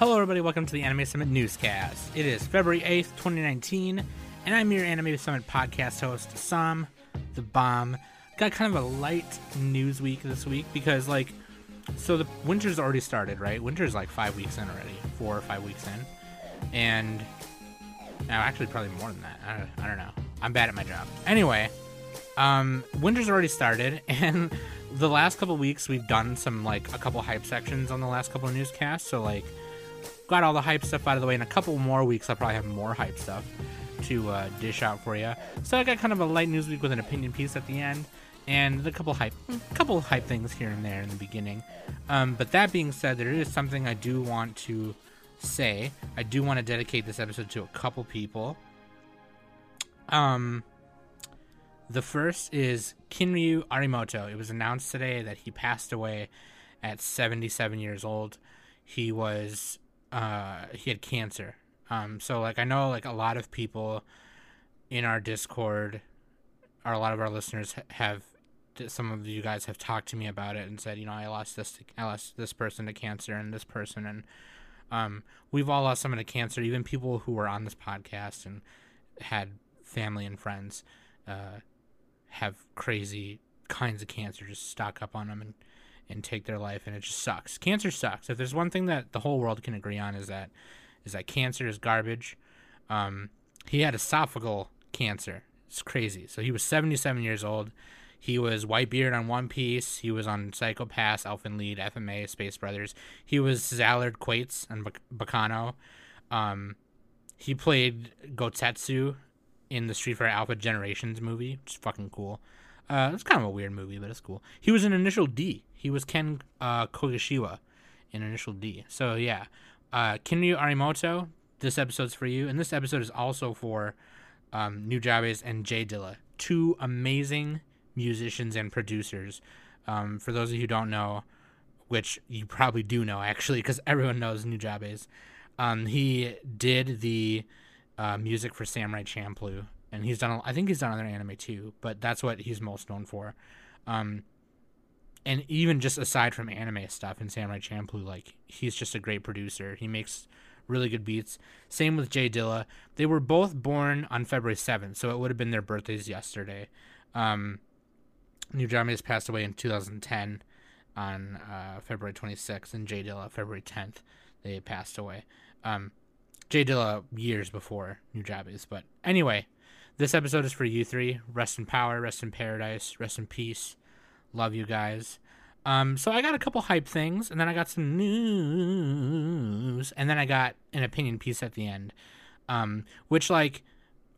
Hello, everybody. Welcome to the Anime Summit newscast. It is February 8th, 2019, and I'm your Anime Summit podcast host, Sam the Bomb. Got kind of a light news week this week because, like, so the winter's already started, right? Winter's like five weeks in already, four or five weeks in. And, no, actually, probably more than that. I don't, I don't know. I'm bad at my job. Anyway, um, winter's already started, and the last couple weeks we've done some like a couple hype sections on the last couple of newscasts. So like, got all the hype stuff out of the way. In a couple more weeks, I'll probably have more hype stuff to uh, dish out for you. So I got kind of a light news week with an opinion piece at the end, and a couple hype, couple hype things here and there in the beginning. Um, but that being said, there is something I do want to say. I do want to dedicate this episode to a couple people. Um, the first is Kinryuu Arimoto. It was announced today that he passed away at 77 years old. He was uh he had cancer. Um so like I know like a lot of people in our Discord or a lot of our listeners have some of you guys have talked to me about it and said, you know, I lost this I lost this person to cancer and this person and um we've all lost someone to cancer, even people who were on this podcast and had family and friends uh have crazy kinds of cancer just stock up on them and and take their life and it just sucks. Cancer sucks. If there's one thing that the whole world can agree on is that is that cancer is garbage. Um he had esophageal cancer. It's crazy. So he was 77 years old. He was whitebeard on one piece. He was on psycho-pass elfen lied fma space brothers. He was szilard quates and baccano. Um he played gotetsu in the Street Fighter Alpha Generations movie, which is fucking cool. Uh, it's kind of a weird movie, but it's cool. He was in Initial D. He was Ken uh, Kogashiwa in Initial D. So yeah, uh, Kinryuu Arimoto. This episode's for you, and this episode is also for um, Nujabes and J Dilla, two amazing musicians and producers. Um, for those of you who don't know, which you probably do know actually, because everyone knows Nujabes. Um, he did the uh, music for Samurai Champloo, and he's done. I think he's done other anime too, but that's what he's most known for. Um, and even just aside from anime stuff and Samurai Champloo, like he's just a great producer. He makes really good beats. Same with J Dilla. They were both born on February seventh, so it would have been their birthdays yesterday. Um, Nujabes passed away in 2010 on uh, February 26th, and J Dilla February 10th. They passed away. Um, J Dilla years before New Nujabes. But anyway, this episode is for you three. Rest in power, rest in paradise, rest in peace. Love you guys. Um, so I got a couple hype things, and then I got some news, and then I got an opinion piece at the end, um, which like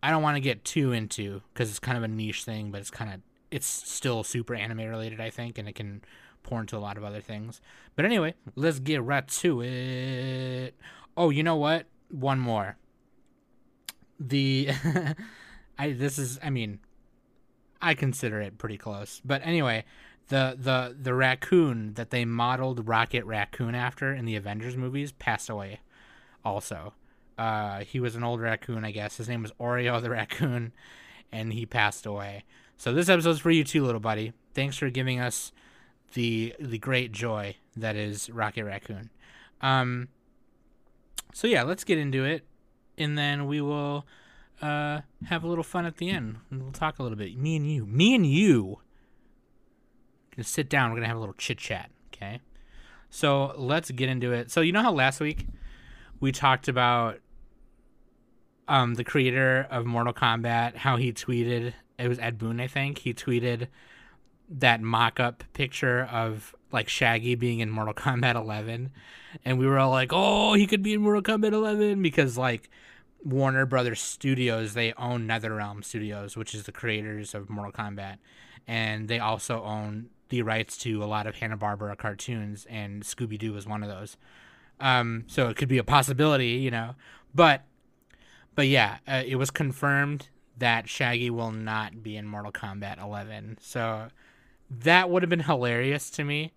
I don't want to get too into because it's kind of a niche thing, but it's kind of it's still super anime related, I think, and it can pour into a lot of other things. But anyway, let's get right to it. Oh, you know what? one more. The I this is I mean I consider it pretty close. But anyway, the the the raccoon that they modeled Rocket Raccoon after in the Avengers movies passed away also. Uh he was an old raccoon, I guess. His name was Oreo the raccoon and he passed away. So this episode's for you too, little buddy. Thanks for giving us the the great joy that is Rocket Raccoon. Um so yeah, let's get into it, and then we will uh, have a little fun at the end. We'll talk a little bit. Me and you, me and you. Gonna sit down. We're gonna have a little chit chat. Okay. So let's get into it. So you know how last week we talked about um, the creator of Mortal Kombat, how he tweeted. It was Ed Boon, I think. He tweeted that mock-up picture of like Shaggy being in Mortal Kombat 11, and we were all like, "Oh, he could be in Mortal Kombat 11" because like Warner Brothers Studios, they own NetherRealm Studios, which is the creators of Mortal Kombat, and they also own the rights to a lot of Hanna Barbera cartoons, and Scooby Doo is one of those. Um, so it could be a possibility, you know, but but yeah, uh, it was confirmed that Shaggy will not be in Mortal Kombat 11. So that would have been hilarious to me.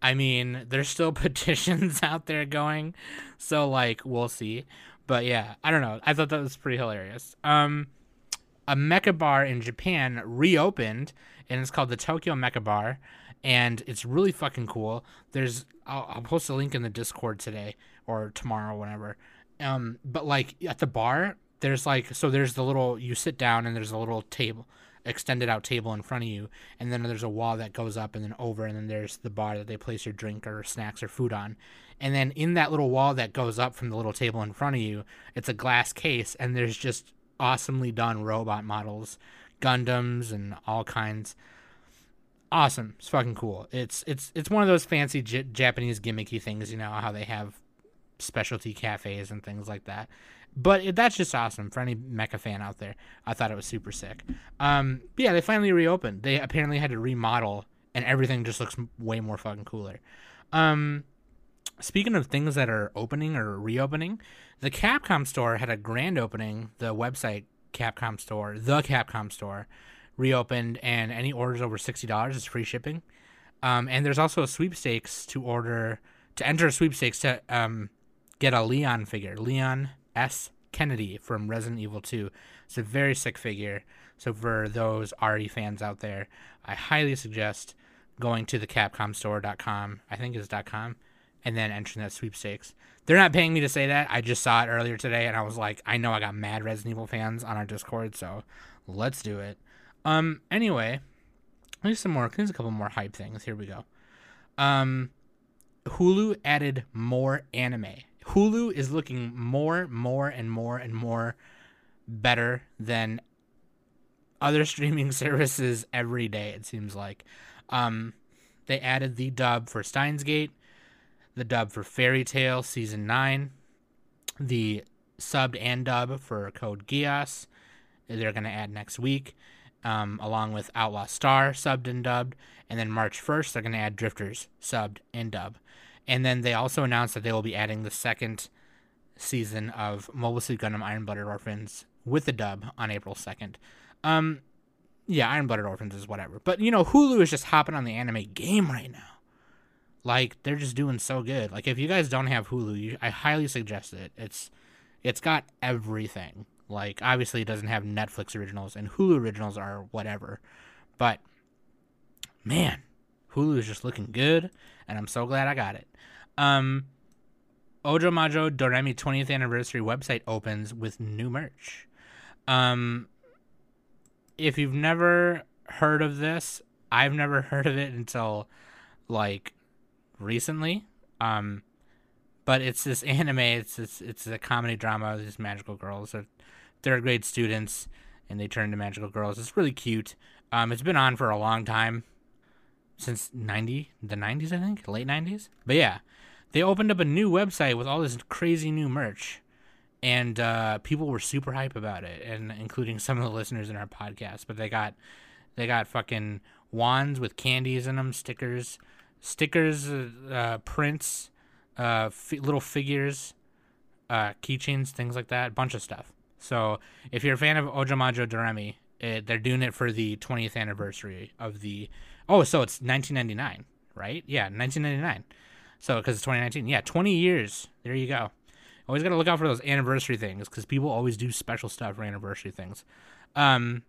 I mean, there's still petitions out there going, so like we'll see. But yeah, I don't know. I thought that was pretty hilarious. Um, a mecha bar in Japan reopened, and it's called the Tokyo Mecha Bar, and it's really fucking cool. There's I'll, I'll post a link in the Discord today or tomorrow, whenever. Um, but like at the bar, there's like so there's the little you sit down and there's a little table extended out table in front of you and then there's a wall that goes up and then over and then there's the bar that they place your drink or snacks or food on and then in that little wall that goes up from the little table in front of you it's a glass case and there's just awesomely done robot models gundams and all kinds awesome it's fucking cool it's it's it's one of those fancy J- japanese gimmicky things you know how they have specialty cafes and things like that but it, that's just awesome for any mecha fan out there. I thought it was super sick. Um, yeah, they finally reopened. They apparently had to remodel, and everything just looks way more fucking cooler. Um, speaking of things that are opening or reopening, the Capcom store had a grand opening. The website Capcom store, the Capcom store, reopened, and any orders over sixty dollars is free shipping. Um, and there's also a sweepstakes to order to enter a sweepstakes to um, get a Leon figure. Leon S. Kennedy from Resident Evil 2. It's a very sick figure. So for those RE fans out there, I highly suggest going to the capcomstore.com. I think it's .com and then entering that sweepstakes. They're not paying me to say that. I just saw it earlier today and I was like, I know I got mad Resident Evil fans on our Discord, so let's do it. Um anyway, there's some more there's a couple more hype things. Here we go. Um Hulu added more anime. Hulu is looking more, more, and more and more better than other streaming services every day. It seems like um, they added the dub for Steins Gate, the dub for Fairy Tail season nine, the subbed and dub for Code Geass. They're going to add next week, um, along with Outlaw Star subbed and dubbed, and then March first they're going to add Drifters subbed and dub. And then they also announced that they will be adding the second season of Mobile Suit Gundam Iron Blooded Orphans with the dub on April 2nd. Um, yeah, Iron Blooded Orphans is whatever. But, you know, Hulu is just hopping on the anime game right now. Like, they're just doing so good. Like, if you guys don't have Hulu, you, I highly suggest it. It's It's got everything. Like, obviously, it doesn't have Netflix originals, and Hulu originals are whatever. But, man, Hulu is just looking good, and I'm so glad I got it. Um, Ojamajo Doremi 20th anniversary website opens with new merch. Um, if you've never heard of this, I've never heard of it until like recently. Um, but it's this anime. It's it's, it's a comedy drama. These magical girls are third grade students, and they turn into magical girls. It's really cute. Um, it's been on for a long time, since ninety the nineties, I think, late nineties. But yeah, they opened up a new website with all this crazy new merch and uh, people were super hype about it and including some of the listeners in our podcast but they got they got fucking wands with candies in them stickers stickers uh, prints uh, f- little figures uh, keychains things like that bunch of stuff so if you're a fan of ojamajo doremi it, they're doing it for the 20th anniversary of the oh so it's 1999 right yeah 1999 so, because it's 2019. Yeah, 20 years. There you go. Always got to look out for those anniversary things because people always do special stuff for anniversary things. Um,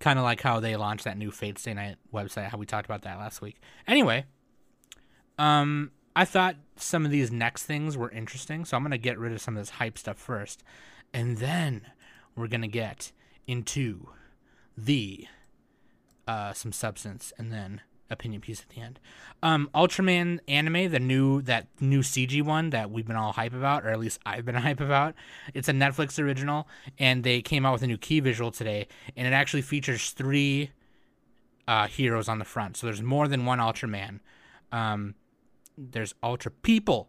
kind of like how they launched that new Fate Stay Night website, how we talked about that last week. Anyway, um, I thought some of these next things were interesting, so I'm to get rid of some of this hype stuff first. And then we're to get into the uh, some substance and then opinion piece at the end. Um, Ultraman anime, the new that new CG one that we've been all hype about, or at least I've been hype about. It's a Netflix original, and they came out with a new key visual today, and it actually features three uh, heroes on the front. So there's more than one Ultraman. Um, there's Ultra People.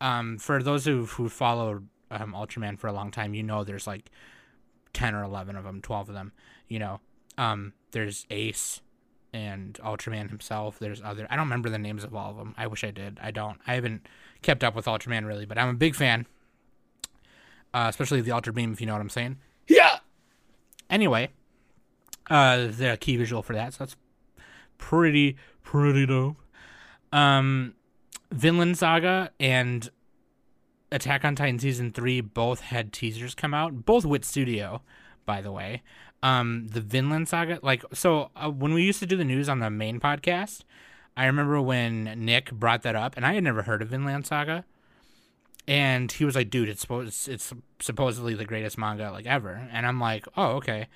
Um, for those who who followed um, Ultraman for a long time, you know there's like ten or eleven of them, twelve of them. You know, um, there's Ace and Ultraman himself. There's other. I don't remember the names of all of them. I wish I did. I don't. I haven't kept up with Ultraman really, but I'm a big fan. Uh, especially the Ultra Beam, if you know what I'm saying. Yeah. Anyway, uh, the key visual for that, so that's pretty pretty dope. Um, Vinland Saga and Attack on Titan season three both had teasers come out, both Wit Studio, by the way. Um the Vinland Saga like so uh, when we used to do the news on the main podcast I remember when Nick brought that up and I had never heard of Vinland Saga. And he was like, "Dude, it's supposed it's supposedly the greatest manga like ever," and I'm like, "Oh, okay."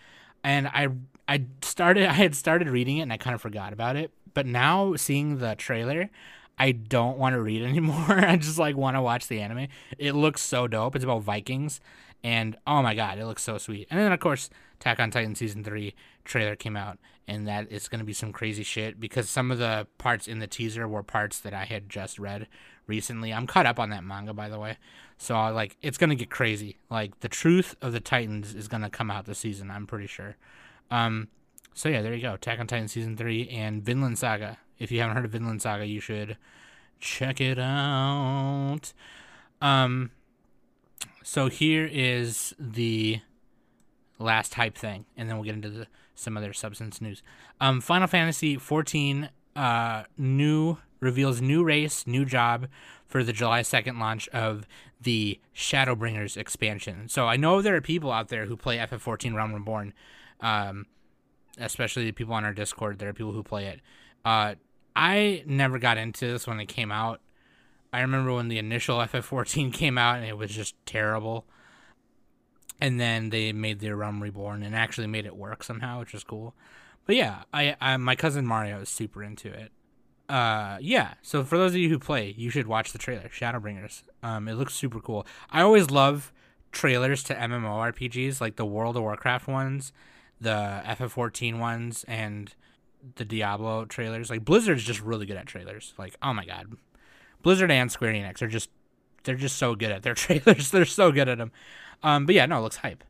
And I I started I had started reading it and I kind of forgot about it, but now seeing the trailer, I don't want to read anymore. I just like want to watch the anime. It looks so dope. It's about Vikings, and oh my god, it looks so sweet. And then of course, Attack on Titan season three trailer came out, and that is going to be some crazy shit because some of the parts in the teaser were parts that I had just read recently. I'm caught up on that manga, by the way, so like it's going to get crazy. Like the truth of the Titans is going to come out this season. I'm pretty sure. Um, so yeah, there you go. Attack on Titan season three and Vinland Saga. If you haven't heard of Vinland Saga, you should check it out. Um, so here is the last hype thing, and then we'll get into the, some other substance news. Um, Final Fantasy 14 uh, new reveals new race, new job for the July 2nd launch of the Shadowbringers expansion. So I know there are people out there who play FF14 Realm Reborn, um, especially the people on our Discord. There are people who play it. Uh, I never got into this when it came out. I remember when the initial FF14 came out and it was just terrible. And then they made the Realm Reborn and actually made it work somehow, which was cool. But yeah, I, I my cousin Mario is super into it. Uh, yeah. So for those of you who play, you should watch the trailer, Shadowbringers. Um, it looks super cool. I always love trailers to MMORPGs, like the World of Warcraft ones, the FF14 ones, and the Diablo trailers. Like Blizzard's just really good at trailers. Like, oh my god, Blizzard and Square Enix are just they're just so good at their trailers. they're so good at them. Um, but yeah, no, it looks hype.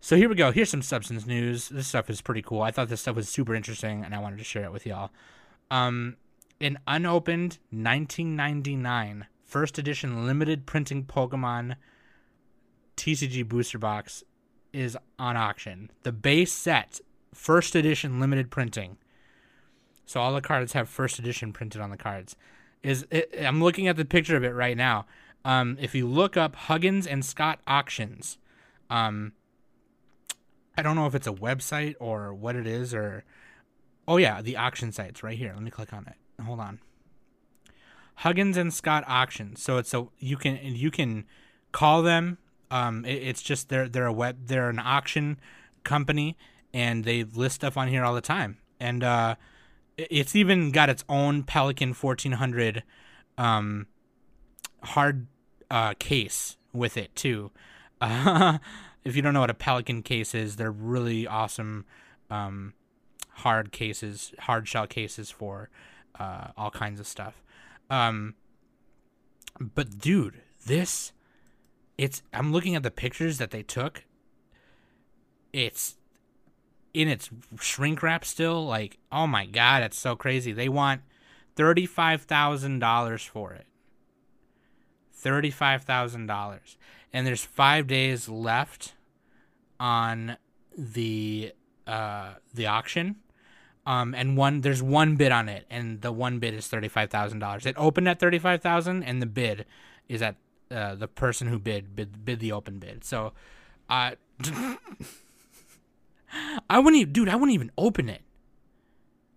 So here we go. Here's some substance news. This stuff is pretty cool. I thought this stuff was super interesting, and I wanted to share it with y'all. Um, an unopened 1999 first edition limited printing Pokemon TCG booster box is on auction. The base set, first edition limited printing. So all the cards have first edition printed on the cards. Is it, I'm looking at the picture of it right now. Um, if you look up Huggins and Scott auctions, um, I don't know if it's a website or what it is or oh yeah, the auction site's right here. Let me click on it hold on. Huggins and Scott auctions. So it's a you can you can call them. Um, it, it's just they're they're a web they're an auction company and they list stuff on here all the time. And uh, it's even got its own Pelican fourteen hundred um, hard uh, case with it too. Uh, if you don't know what a Pelican case is, they're really awesome um, hard cases, hard shell cases for uh, all kinds of stuff. Um, but dude, this it's I'm looking at the pictures that they took. It's in its shrink wrap still. Like, oh my god, it's so crazy. They want thirty five thousand dollars for it. Thirty five thousand dollars, and there's five days left on the uh the auction um, and one there's one bid on it, and the one bid is thirty five thousand dollars. It opened at thirty five thousand, and the bid is at uh, the person who bid bid bid the open bid. So, uh, I wouldn't, even, dude. I wouldn't even open it.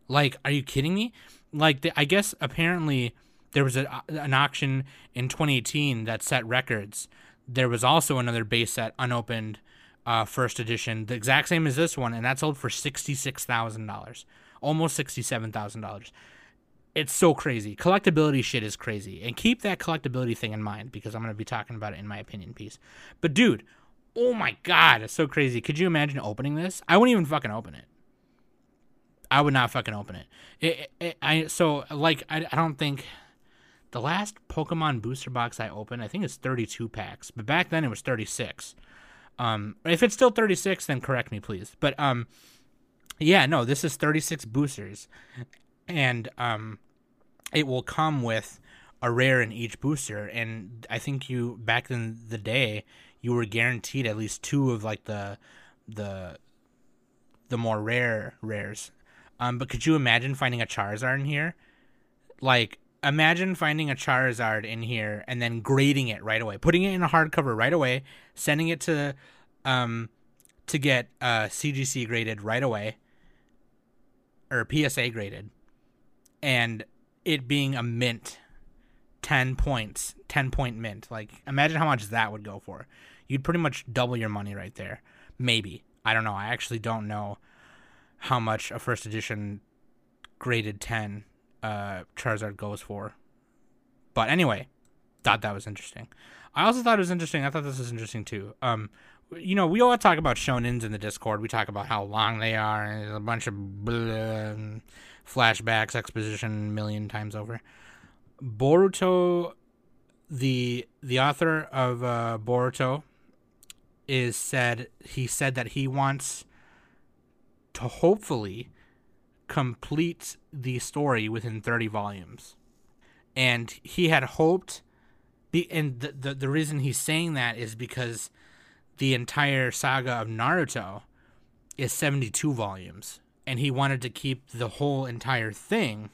Like, are you kidding me? Like, the, I guess apparently there was a, an auction in 2018 that set records. There was also another base set unopened uh, first edition, the exact same as this one, and that sold for sixty six thousand dollars, almost sixty seven thousand dollars. It's so crazy. Collectability shit is crazy, and keep that collectability thing in mind because I'm gonna be talking about it in my opinion piece. But dude, oh my god, it's so crazy. Could you imagine opening this? I wouldn't even fucking open it. I would not fucking open it. it, it, it I so like I, I don't think the last Pokemon booster box I opened I think it's 32 packs, but back then it was 36. Um, if it's still 36, then correct me, please. But um, yeah, no, this is 36 boosters, and um, it will come with a rare in each booster. And I think you back in the day, you were guaranteed at least two of like the the the more rare rares. Um, but could you imagine finding a Charizard in here? Like imagine finding a Charizard in here and then grading it right away, putting it in a hardcover right away, sending it to um to get uh CGC graded right away or PSA graded and it being a mint 10 points, 10 point mint. Like, imagine how much that would go for. You'd pretty much double your money right there. Maybe. I don't know. I actually don't know how much a first edition graded 10 uh, Charizard goes for. But anyway, thought that was interesting. I also thought it was interesting. I thought this was interesting too. Um, you know, we all talk about shonens in the Discord. We talk about how long they are and a bunch of blah, flashbacks, exposition, million times over. Boruto, the the author of uh, Boruto, is said he said that he wants to hopefully complete the story within 30 volumes. And he had hoped the and the, the the reason he's saying that is because the entire saga of Naruto is 72 volumes and he wanted to keep the whole entire thing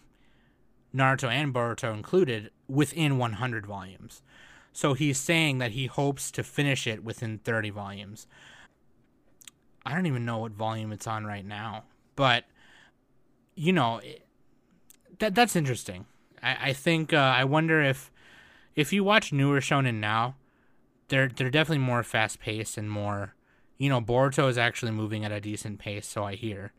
Naruto and Boruto included within 100 volumes. So he's saying that he hopes to finish it within 30 volumes. I don't even know what volume it's on right now, but you know, that that's interesting. I, I think uh, I wonder if if you watch newer shonen now, they're they're definitely more fast paced and more. You know, Boruto is actually moving at a decent pace, so I hear.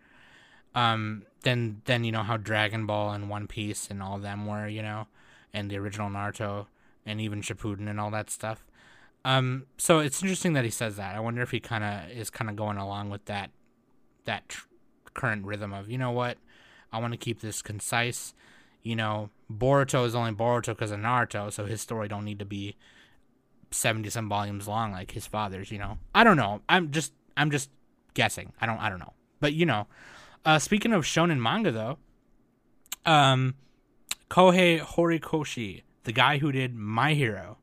Um, then then you know how Dragon Ball and One Piece and all them were, you know, and the original Naruto and even Shippuden and all that stuff. Um, so it's interesting that he says that. I wonder if he kind of is kind of going along with that that tr- current rhythm of you know what, I want to keep this concise. You know, Boruto is only Boruto because of Naruto, so his story don't need to be seventy some volumes long like his father's. You know, I don't know. I'm just I'm just guessing. I don't I don't know. But you know, uh, speaking of shonen manga though, um, Kohei Horikoshi, the guy who did My Hero,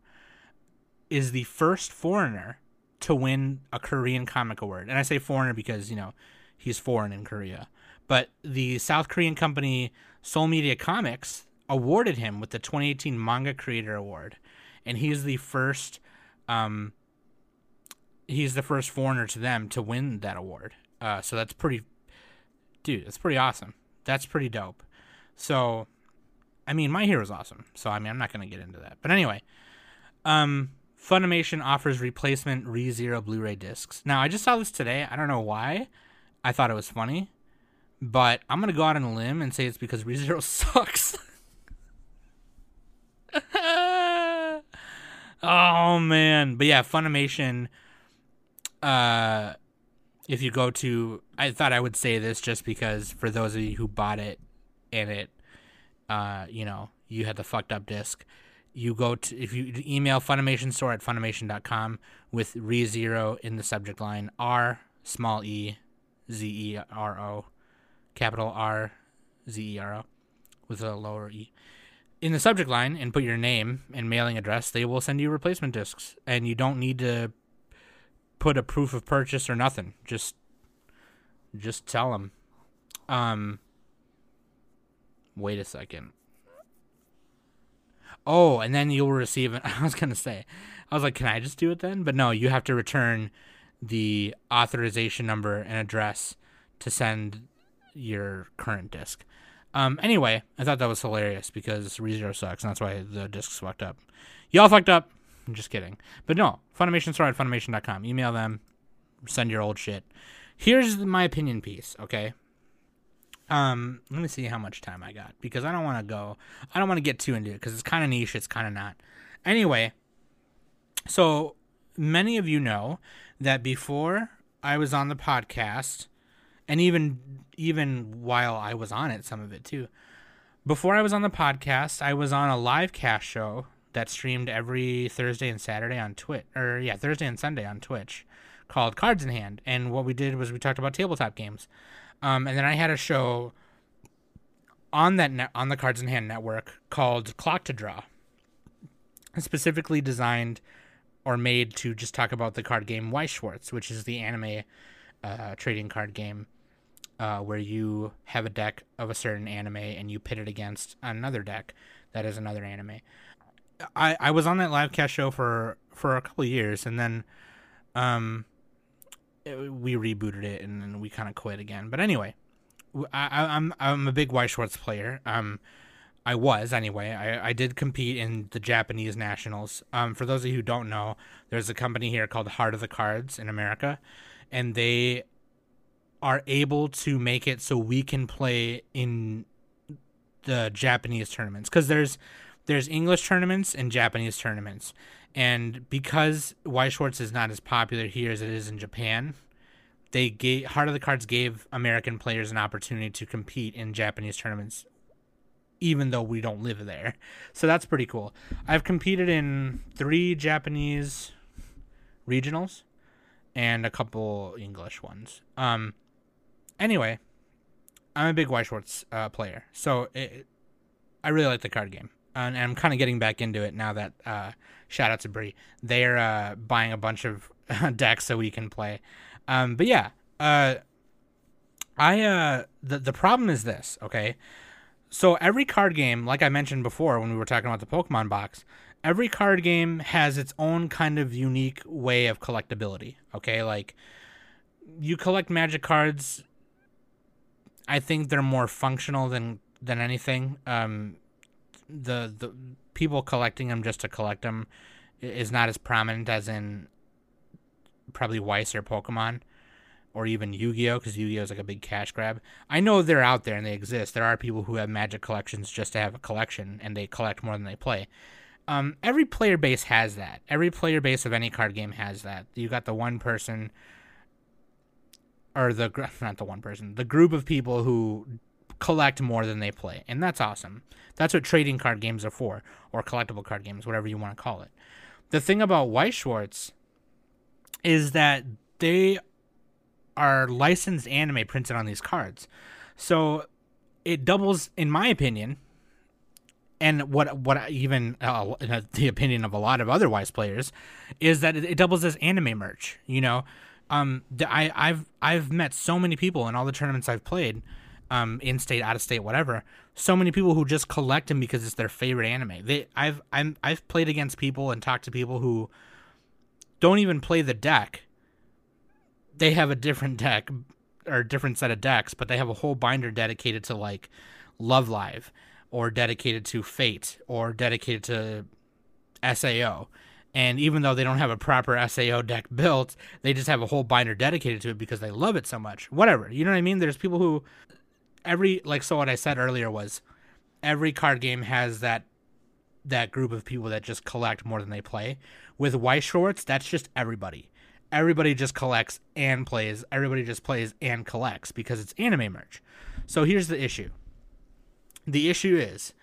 is the first foreigner to win a Korean comic award. And I say foreigner because, you know, he's foreign in Korea. But the South Korean company Seoul Media Comics awarded him with the 2018 Manga Creator Award. And he's the first um he's the first foreigner to them to win that award. Uh so that's pretty dude, that's pretty awesome. That's pretty dope. So I mean, My Hero's awesome. So I mean, I'm not going to get into that. But anyway, um Funimation offers replacement ReZero Blu-ray discs. Now, I just saw this today. I don't know why. I thought it was funny, but I'm gonna go out on a limb and say it's because ReZero sucks. oh man, but yeah, Funimation. Uh, if you go to, I thought I would say this just because for those of you who bought it and it, uh, you know, you had the fucked up disc you go to if you email Funimation store at funimation.com with ReZero in the subject line R small e Z E R O capital R Z E R O with a lower e in the subject line and put your name and mailing address they will send you replacement discs. And you don't need to put a proof of purchase or nothing just just tell them um wait a second Oh, and then you'll receive it. I was gonna say, I was like, can I just do it then? But no, you have to return the authorization number and address to send your current disc. Um, anyway, I thought that was hilarious because ReZero sucks, and that's why the discs fucked up. Y'all fucked up. I'm just kidding. But no, Funimation store at Funimation.com. Email them, send your old shit. Here's my opinion piece, okay? Um, let me see how much time I got because I don't want to go. I don't want to get too into it because it's kind of niche. It's kind of not. Anyway, so many of you know that before I was on the podcast, and even even while I was on it, some of it too. Before I was on the podcast, I was on a live cast show that streamed every Thursday and Saturday on Twitch, or yeah, Thursday and Sunday on Twitch, called Cards in Hand. And what we did was we talked about tabletop games. Um, and then I had a show on that net, on the Cards in Hand network called Clock to Draw, specifically designed or made to just talk about the card game Weiss Schwarz, which is the anime uh, trading card game uh, where you have a deck of a certain anime and you pit it against another deck that is another anime. I, I was on that live cast show for for a couple years and then um we rebooted it and then we kind of quit again. But anyway, I, I'm, I'm a big Weiss Schwarz player. Um, I was anyway. I, I did compete in the Japanese nationals. Um, for those of you who don't know, there's a company here called Heart of the Cards in America, and they are able to make it so we can play in the Japanese tournaments because there's there's English tournaments and Japanese tournaments, and because Weiss Schwarz is not as popular here as it is in Japan, they gave Heart of the Cards gave American players an opportunity to compete in Japanese tournaments, even though we don't live there. So that's pretty cool. I've competed in three Japanese regionals and a couple English ones. Um, anyway, I'm a big Weiss Schwarz uh, player, so it, I really like the card game, and, I'm kind of getting back into it now that uh, shout out to Bree. They're uh, buying a bunch of decks so we can play. Um, but yeah, uh, I uh, the the problem is this, okay? So every card game, like I mentioned before when we were talking about the Pokemon box, every card game has its own kind of unique way of collectability. Okay, like you collect Magic cards. I think they're more functional than than anything. Um, the the people collecting them just to collect them is not as prominent as in probably Weiss or Pokemon or even Yu-Gi-Oh because Yu-Gi-Oh is like a big cash grab. I know they're out there and they exist. There are people who have Magic collections just to have a collection and they collect more than they play. Um, every player base has that. Every player base of any card game has that. You got the one person or the not the one person, the group of people who collect more than they play, and that's awesome. That's what trading card games are for, or collectible card games, whatever you want to call it. The thing about Weiss Schwarz is that they are licensed anime printed on these cards. So it doubles, in my opinion, and what what even uh, the opinion of a lot of other Weiss players is that it doubles as anime merch. You know, um, I I've I've met so many people in all the tournaments I've played, um, in state, out of state, whatever. So many people who just collect them because it's their favorite anime. They I've I'm I've played against people and talked to people who don't even play the deck. They have a different deck or a different set of decks, but they have a whole binder dedicated to like Love Live or dedicated to Fate or dedicated to SAO. And even though they don't have a proper SAO deck built, they just have a whole binder dedicated to it because they love it so much. Whatever. You know what I mean? There's people who every like so what I said earlier was every card game has that that group of people that just collect more than they play. With Weiss Schwarz, that's just everybody. Everybody just collects and plays. Everybody just plays and collects because it's anime merch. So here's the issue. The issue is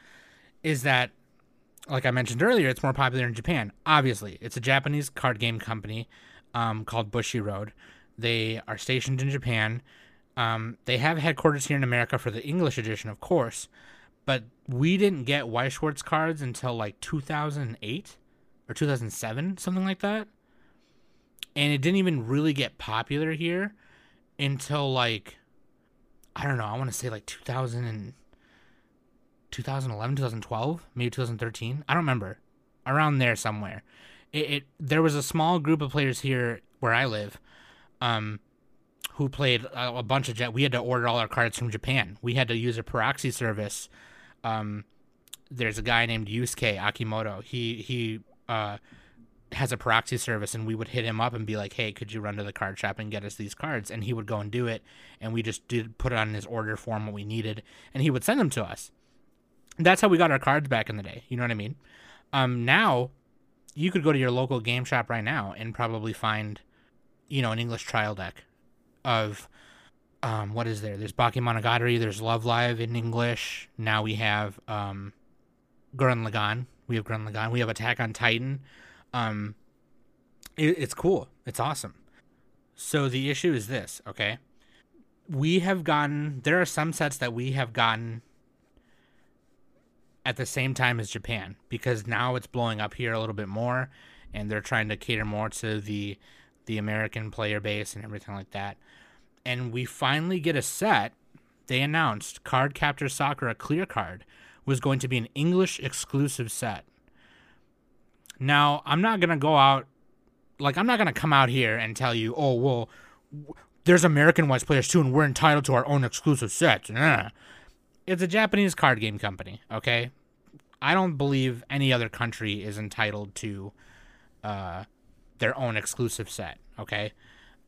is that like I mentioned earlier, it's more popular in Japan. Obviously, it's a Japanese card game company um, called Bushiroad. They are stationed in Japan. Um, they have headquarters here in America for the English edition, of course, but we didn't get Weiss Schwarz cards until like 2008 or 2007, something like that. And it didn't even really get popular here until like I don't know, I want to say like 2000 and 2011, 2012, maybe 2013. I don't remember. Around there somewhere. It, it there was a small group of players here where I live um who played a, bunch of jet. We had to order all our cards from Japan. We had to use a proxy service. Um, there's a guy named Yusuke Akimoto. He he uh, has a proxy service, and we would hit him up and be like, "Hey, could you run to the card shop and get us these cards?" And he would go and do it, and we just did put it on his order form what we needed, and he would send them to us. That's how we got our cards back in the day. You know what I mean? Um, now, you could go to your local game shop right now and probably find, you know, an English trial deck of um, what is there? There's Bakemonogatari, there's Love Live in English. Now we have um, Gurren Lagann. We have Gurren Lagann. We have Attack on Titan. Um, it, it's cool. It's awesome. So the issue is this, okay? We have gotten there are some sets that we have gotten at the same time as Japan because now it's blowing up here a little bit more and they're trying to cater more to the the American player base and everything like that. And we finally get a set. They announced Card Captor a Clear Card was going to be an English exclusive set. Now, I'm not going to go out, like, I'm not going to come out here and tell you, oh, well, there's American Weiss players too, and we're entitled to our own exclusive sets. Nah. it's a Japanese card game company, okay? I don't believe any other country is entitled to uh, their own exclusive set, okay?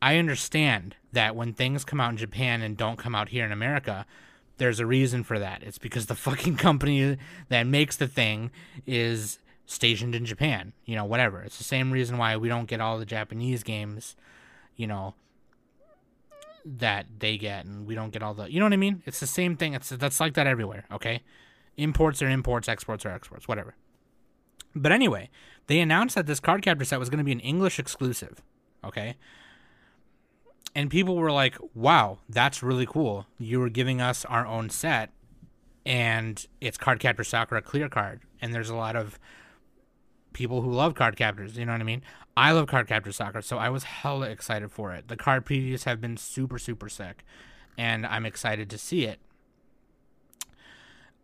I understand that when things come out in Japan and don't come out here in America, there's a reason for that. It's because the fucking company that makes the thing is stationed in Japan, you know, whatever. It's the same reason why we don't get all the Japanese games, you know, that they get and we don't get all the you know what I mean? It's the same thing. It's that's like that everywhere, okay? Imports are imports, exports are exports, whatever. But anyway, they announced that this Cardcaptor set was going to be an English exclusive, okay? And people were like, "Wow, that's really cool. You were giving us our own set and it's Cardcaptor Sakura clear card." And there's a lot of people who love card captors, you know what I mean? I love Cardcaptor Sakura, so I was hella excited for it. The card previews have been super super sick, and I'm excited to see it.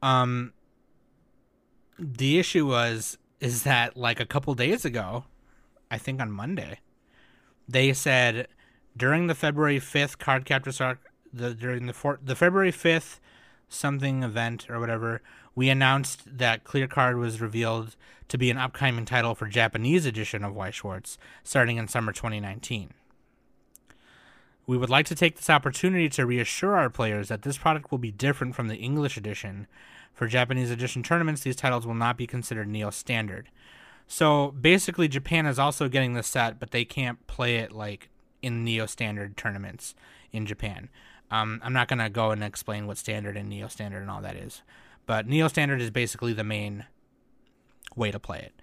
Um, the issue was is that like a couple days ago, I think on Monday, they said during the February fifth Cardcaptor Sakura, the during the for, the February fifth something event or whatever, we announced that Clear Card was revealed to be an upcoming title for Japanese edition of Weiss Schwarz starting in summer 2019. We would like to take this opportunity to reassure our players that this product will be different from the English edition. For Japanese edition tournaments, these titles will not be considered Neo Standard. So basically, Japan is also getting the set, but they can't play it like in Neo Standard tournaments in Japan. Um, I'm not going to go and explain what Standard and Neo Standard and all that is. But Neo Standard is basically the main way to play it.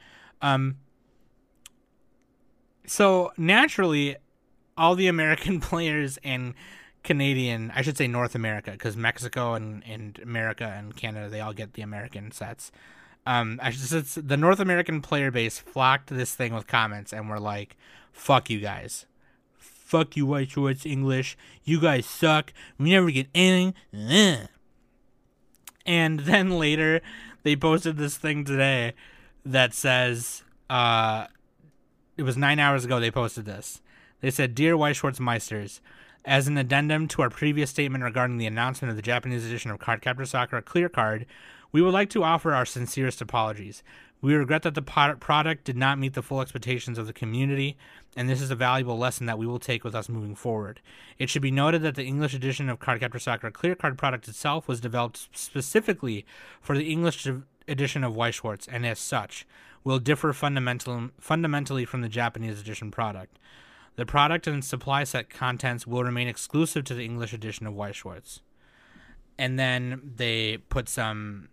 Um, so naturally, all the American players and Canadian, I should say North America, because Mexico and, and America and Canada, they all get the American sets. Um, I should, the North American player base flocked this thing with comments and were like, fuck you guys. Fuck you, Weiss Schwarz English. You guys suck. We never get anything. And then later, they posted this thing today that says, uh, it was nine hours ago they posted this. They said, Dear Weiss Schwarz Meisters, as an addendum to our previous statement regarding the announcement of the Japanese edition of Cardcaptor Sakura Clear Card, we would like to offer our sincerest apologies. We regret that the product did not meet the full expectations of the community, and this is a valuable lesson that we will take with us moving forward. It should be noted that the English edition of Cardcaptor Sakura Clear Card product itself was developed specifically for the English edition of Weiss Schwarz, and as such, will differ fundamental, fundamentally from the Japanese edition product. The product and supply set contents will remain exclusive to the English edition of Weiss Schwarz. And then they put some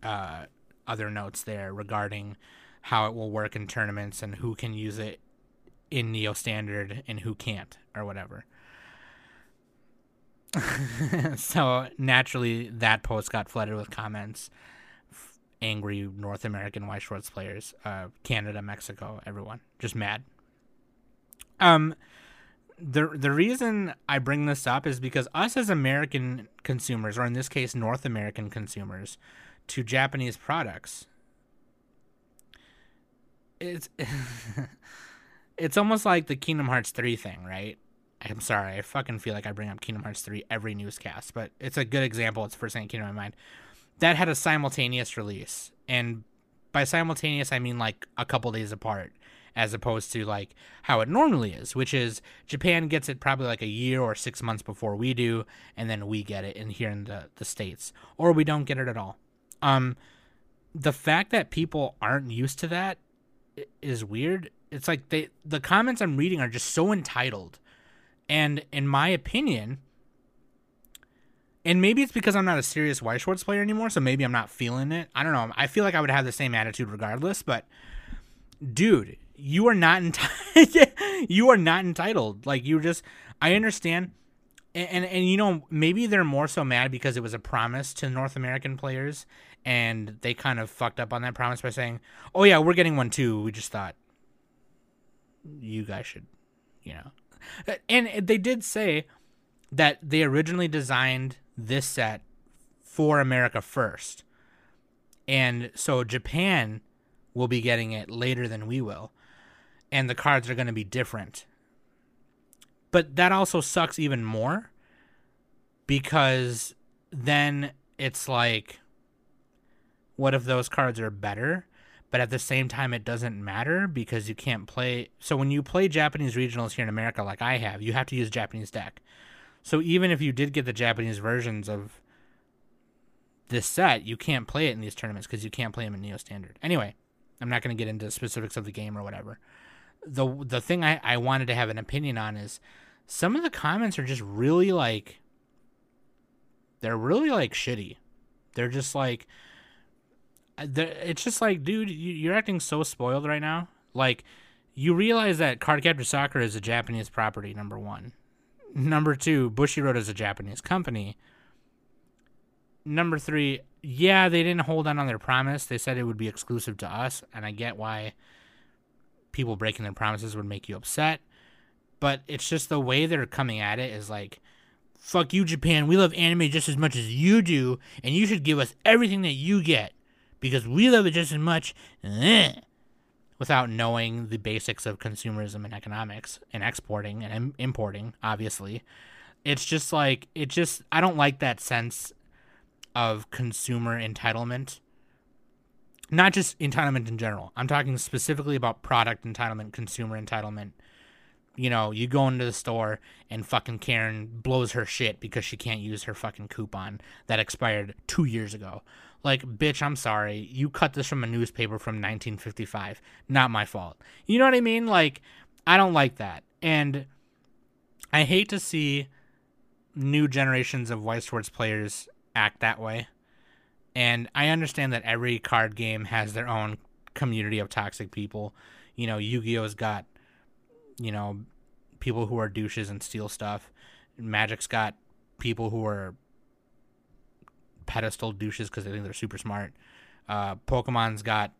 uh, other notes there regarding how it will work in tournaments and who can use it in Neo Standard and who can't or whatever. so naturally, that post got flooded with comments. Angry North American Weiss Schwarz players, uh, Canada, Mexico, everyone just mad. Um, the the reason I bring this up is because us as American consumers, or in this case, North American consumers, to Japanese products, it's it's almost like the Kingdom Hearts 3 thing, right? I'm sorry, I fucking feel like I bring up Kingdom Hearts 3 every newscast, but it's a good example. It's the first thing that came to my mind. That had a simultaneous release. And by simultaneous, I mean like a couple days apart, as opposed to like how it normally is, which is Japan gets it probably like a year or six months before we do, and then we get it in here in the, the States. Or we don't get it at all. Um, the fact that people aren't used to that is weird. It's like they the comments I'm reading are just so entitled. And in my opinion, and maybe it's because I'm not a serious Weiss Schwarz player anymore, so maybe I'm not feeling it. I don't know. I feel like I would have the same attitude regardless, but dude, you are not entitled. you are not entitled. Like you just I understand and, and, and you know maybe they're more so mad because it was a promise to North American players and they kind of fucked up on that promise by saying, "Oh yeah, we're getting one too. We just thought you guys should, you know." And they did say that they originally designed this set for America first. And so Japan will be getting it later than we will. And the cards are going to be different but that also sucks even more because then it's like what if those cards are better? But at the same time, it doesn't matter because you can't play. So when you play Japanese regionals here in America, like I have, you have to use Japanese deck. So even if you did get the Japanese versions of this set, you can't play it in these tournaments because you can't play them in Neo Standard. Anyway, I'm not going to get into specifics of the game or whatever. The the thing I, I wanted to have an opinion on is some of the comments are just really like they're really like shitty. They're just like uh, it's just like, dude, you're acting so spoiled right now. Like, you realize that Cardcaptor Sakura is a Japanese property. Number one. Number two, Bushiroad is a Japanese company. Number three, yeah, they didn't hold on on their promise. They said it would be exclusive to us, and I get why people breaking their promises would make you upset. But it's just the way they're coming at it is like, fuck you, Japan. We love anime just as much as you do, and you should give us everything that you get because we love it just as much eh, without knowing the basics of consumerism and economics and exporting and importing, obviously. It's just like, it just, I don't like that sense of consumer entitlement. Not just entitlement in general. I'm talking specifically about product entitlement, consumer entitlement. You know, you go into the store and fucking Karen blows her shit because she can't use her fucking coupon that expired two years ago. Like, bitch, I'm sorry. You cut this from a newspaper from 1955. Not my fault. You know what I mean? Like, I don't like that. And I hate to see new generations of Weiss Schwarz players act that way. And I understand that every card game has their own community of toxic people. You know, Yu Gi Oh's got, you know, people who are douches and steal stuff. Magic's got people who are pedestal douches because they think they're super smart. Uh, Pokemon's got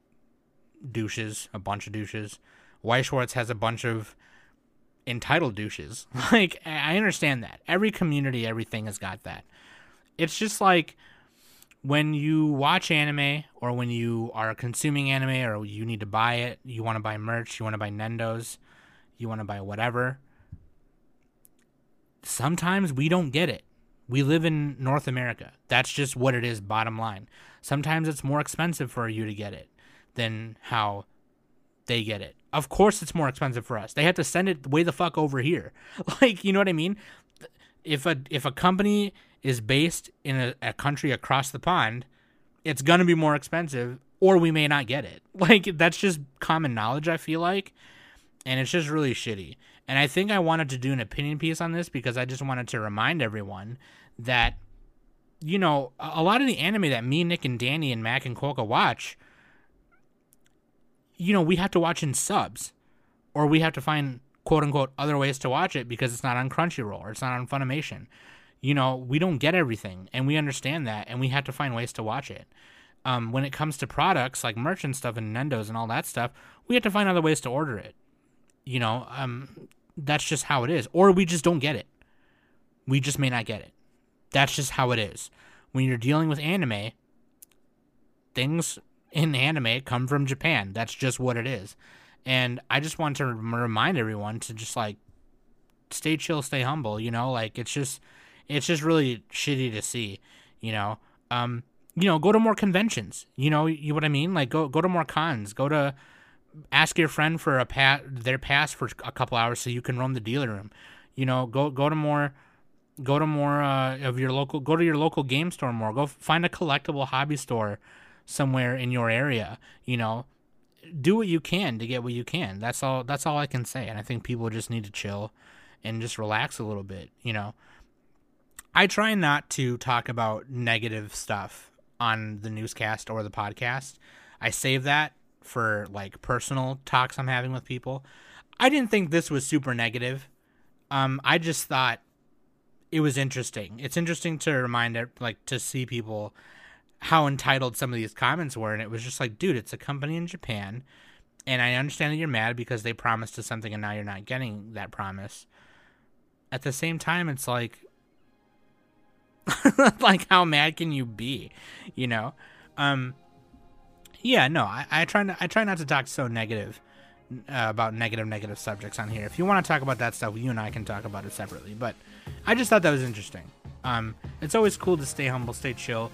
douches, a bunch of douches. Weiss Schwarz has a bunch of entitled douches. like, I understand that. Every community, everything has got that. It's just like when you watch anime or when you are consuming anime or you need to buy it, you want to buy merch, you want to buy Nendos, you want to buy whatever. Sometimes we don't get it. We live in North America. That's just what it is, bottom line. Sometimes it's more expensive for you to get it than how they get it. Of course, it's more expensive for us. They have to send it way the fuck over here. Like, you know what I mean? If a if a company is based in a, a country across the pond, it's gonna be more expensive, or we may not get it. Like that's just common knowledge. I feel like, and it's just really shitty. And I think I wanted to do an opinion piece on this because I just wanted to remind everyone that you know a lot of the anime that me, Nick, and Danny and Mac and Coca watch, you know, we have to watch in subs, or we have to find quote unquote other ways to watch it because it's not on Crunchyroll or it's not on Funimation. You know, we don't get everything, and we understand that, and we have to find ways to watch it. Um, when it comes to products like merchant stuff and Nendos and all that stuff, we have to find other ways to order it. You know, um, that's just how it is, or we just don't get it. We just may not get it. That's just how it is. When you're dealing with anime, things in anime come from Japan. That's just what it is. And I just want to remind everyone to just like stay chill, stay humble, you know, like it's just it's just really shitty to see, you know. Um you know, go to more conventions. You know, you what I mean? Like go go to more cons. Go to ask your friend for a pat their pass for a couple hours so you can roam the dealer room. You know, go go to more go to more uh, of your local go to your local game store more go find a collectible hobby store somewhere in your area you know do what you can to get what you can that's all that's all i can say and i think people just need to chill and just relax a little bit you know i try not to talk about negative stuff on the newscast or the podcast i save that for like personal talks i'm having with people i didn't think this was super negative um i just thought it was interesting. It's interesting to remind it, like to see people how entitled some of these comments were, and it was just like, dude, it's a company in Japan, and I understand that you're mad because they promised us something and now you're not getting that promise. At the same time, it's like, like how mad can you be, you know? Um, yeah, no, I, I try not, I try not to talk so negative uh, about negative negative subjects on here. If you want to talk about that stuff, you and I can talk about it separately. But I just thought that was interesting. Um, it's always cool to stay humble, stay chill,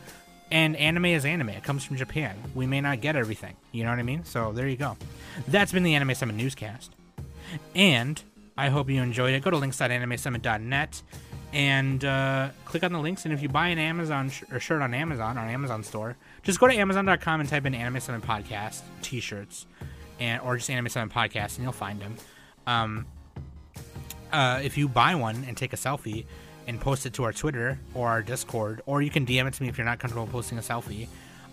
And anime is anime. It comes from Japan. We may not get everything. You know what I mean? So there you go. That's been the Anime Summit newscast. And I hope you enjoyed it. Go to links.animesummit.net and uh, click on the links. And if you buy an Amazon sh- or shirt on Amazon, on Amazon store, just go to Amazon.com and type in Anime Summit Podcast t-shirts, and or just Anime Summit Podcast, and you'll find them. Um, uh, if you buy one and take a selfie and post it to our Twitter or our Discord, or you can DM it to me if you're not comfortable posting a selfie,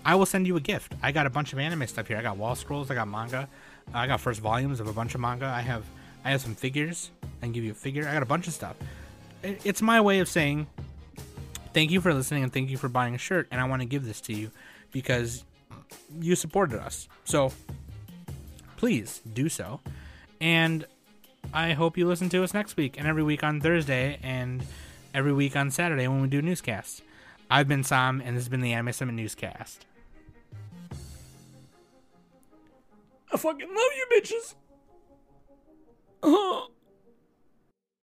I will send you a gift. I got a bunch of anime stuff here. I got wall scrolls. I got manga. I got first volumes of a bunch of manga. I have I have some figures. I can give you a figure. I got a bunch of stuff. It's my way of saying thank you for listening and thank you for buying a shirt. And I want to give this to you because you supported us. So please do so. And I hope you listen to us next week and every week on Thursday and every week on Saturday when we do newscasts. I've been Sam, and this has been the Anime Summit Newscast. I fucking love you, bitches. Uh-huh.